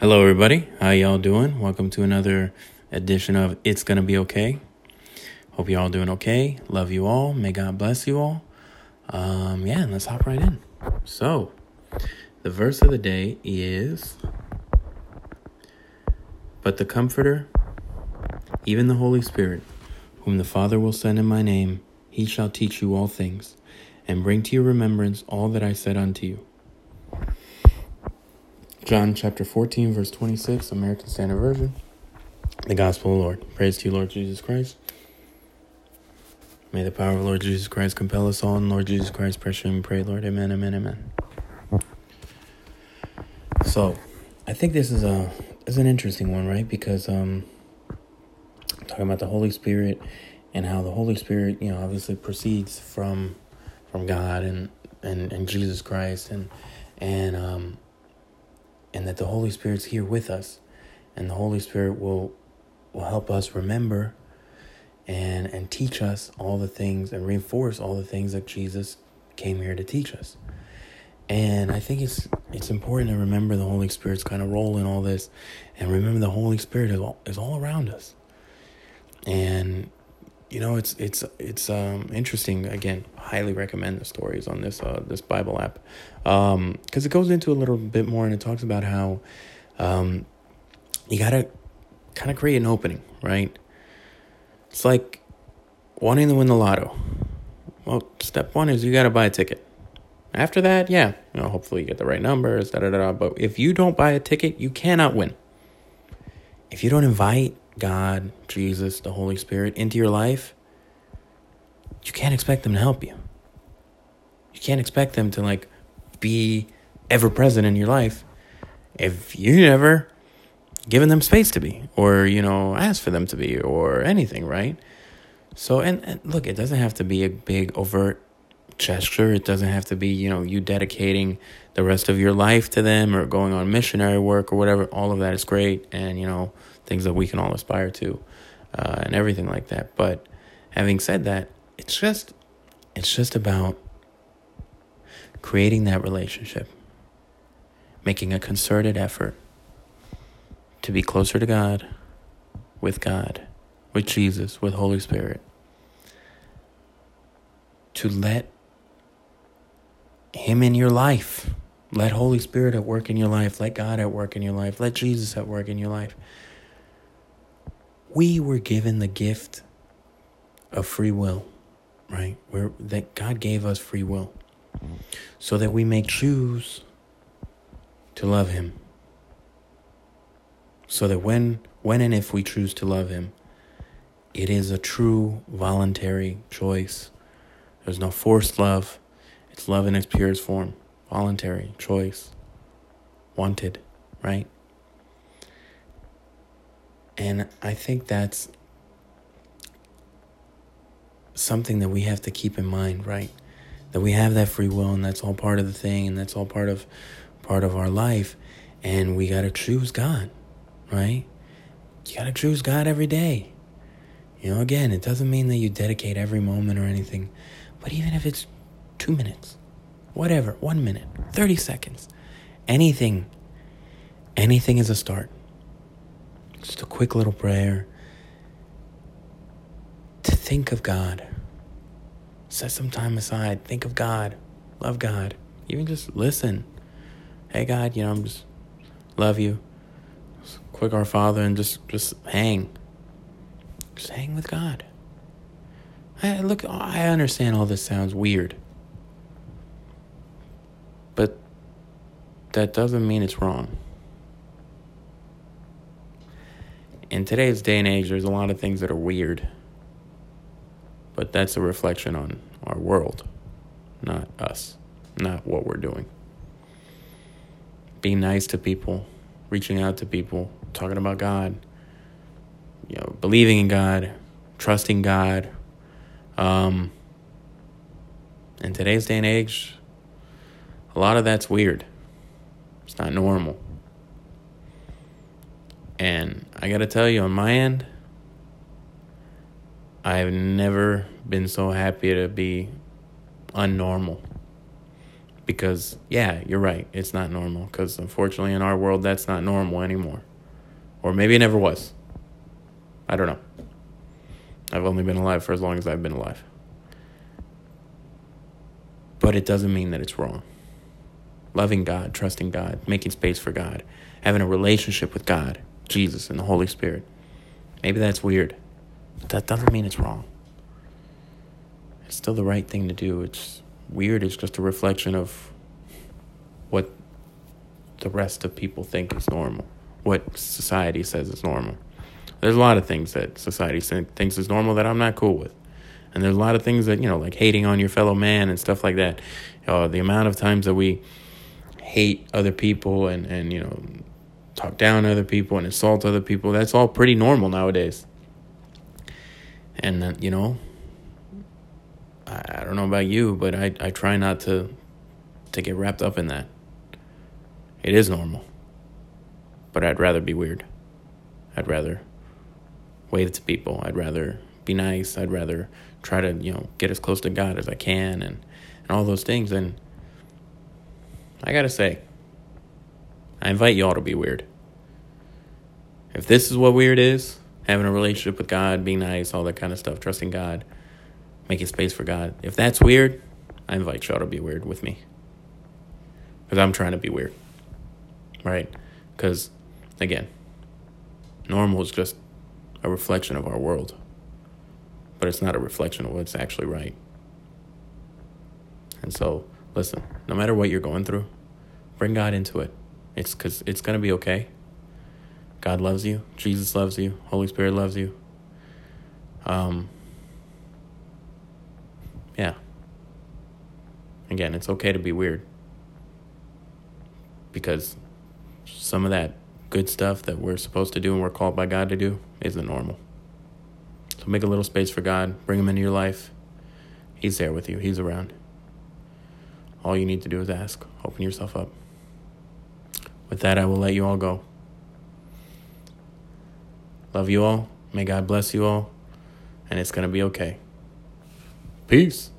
Hello, everybody. How y'all doing? Welcome to another edition of It's Gonna Be Okay. Hope you all doing okay. Love you all. May God bless you all. Um, yeah, let's hop right in. So, the verse of the day is But the Comforter, even the Holy Spirit, whom the Father will send in my name, he shall teach you all things, and bring to your remembrance all that I said unto you. John chapter 14, verse 26, American Standard Version. The Gospel of the Lord. Praise to you, Lord Jesus Christ. May the power of Lord Jesus Christ compel us all. And Lord Jesus Christ, pressure and pray, Lord. Amen, amen, amen. So, I think this is a is an interesting one, right? Because um, talking about the Holy Spirit and how the Holy Spirit, you know, obviously proceeds from from God and and, and Jesus Christ and and um and that the Holy Spirit's here with us, and the Holy Spirit will will help us remember and and teach us all the things and reinforce all the things that Jesus came here to teach us. And I think it's it's important to remember the Holy Spirit's kind of role in all this, and remember the Holy Spirit is all, is all around us. And you know, it's it's it's um, interesting. Again, highly recommend the stories on this uh, this Bible app because um, it goes into a little bit more and it talks about how um, you gotta kind of create an opening, right? It's like wanting to win the lotto. Well, step one is you gotta buy a ticket. After that, yeah, you know, hopefully you get the right numbers, da da da. But if you don't buy a ticket, you cannot win. If you don't invite God, Jesus, the Holy Spirit into your life, you can't expect them to help you. You can't expect them to like be ever present in your life if you never given them space to be or you know ask for them to be or anything, right? So and, and look, it doesn't have to be a big overt gesture. It doesn't have to be, you know, you dedicating the rest of your life to them or going on missionary work or whatever. All of that is great and, you know, things that we can all aspire to uh, and everything like that. But having said that, it's just it's just about creating that relationship, making a concerted effort to be closer to God, with God, with Jesus, with Holy Spirit, to let Him in your life. Let Holy Spirit at work in your life. Let God at work in your life. Let Jesus at work in your life. We were given the gift of free will, right? Where that God gave us free will so that we may choose to love him. So that when when and if we choose to love him, it is a true voluntary choice. There's no forced love. It's love in its purest form voluntary choice, wanted, right? And I think that's something that we have to keep in mind, right? That we have that free will and that's all part of the thing and that's all part of part of our life and we got to choose God, right? You got to choose God every day. You know, again, it doesn't mean that you dedicate every moment or anything, but even if it's 2 minutes, whatever, one minute, 30 seconds, anything, anything is a start. Just a quick little prayer to think of God. Set some time aside. Think of God. Love God. Even just listen. Hey, God, you know, I'm just love you. Just quick Our Father and just, just hang. Just hang with God. I, look, I understand all this sounds weird. But that doesn't mean it's wrong. In today's day and age, there's a lot of things that are weird. But that's a reflection on our world, not us, not what we're doing. Being nice to people, reaching out to people, talking about God, you know, believing in God, trusting God. Um, in today's day and age, a lot of that's weird. It's not normal. And I got to tell you, on my end, I've never been so happy to be unnormal. Because, yeah, you're right. It's not normal. Because unfortunately, in our world, that's not normal anymore. Or maybe it never was. I don't know. I've only been alive for as long as I've been alive. But it doesn't mean that it's wrong. Loving God, trusting God, making space for God, having a relationship with God, Jesus, and the Holy Spirit. Maybe that's weird. But that doesn't mean it's wrong. It's still the right thing to do. It's weird. It's just a reflection of what the rest of people think is normal, what society says is normal. There's a lot of things that society thinks is normal that I'm not cool with. And there's a lot of things that, you know, like hating on your fellow man and stuff like that. Uh, the amount of times that we hate other people and, and, you know, talk down other people and insult other people, that's all pretty normal nowadays. And, uh, you know, I, I don't know about you, but I, I try not to to get wrapped up in that. It is normal. But I'd rather be weird. I'd rather wave to people. I'd rather be nice. I'd rather try to, you know, get as close to God as I can and, and all those things. And I got to say, I invite y'all to be weird. If this is what weird is, having a relationship with God, being nice, all that kind of stuff, trusting God, making space for God, if that's weird, I invite y'all to be weird with me. Because I'm trying to be weird. Right? Because, again, normal is just a reflection of our world, but it's not a reflection of what's actually right. And so, listen, no matter what you're going through, bring God into it. It's because it's going to be okay. God loves you. Jesus loves you. Holy Spirit loves you. Um, yeah. Again, it's okay to be weird. Because some of that good stuff that we're supposed to do and we're called by God to do isn't normal. So make a little space for God, bring Him into your life. He's there with you, He's around. All you need to do is ask, open yourself up. With that, I will let you all go. Love you all. May God bless you all. And it's going to be okay. Peace.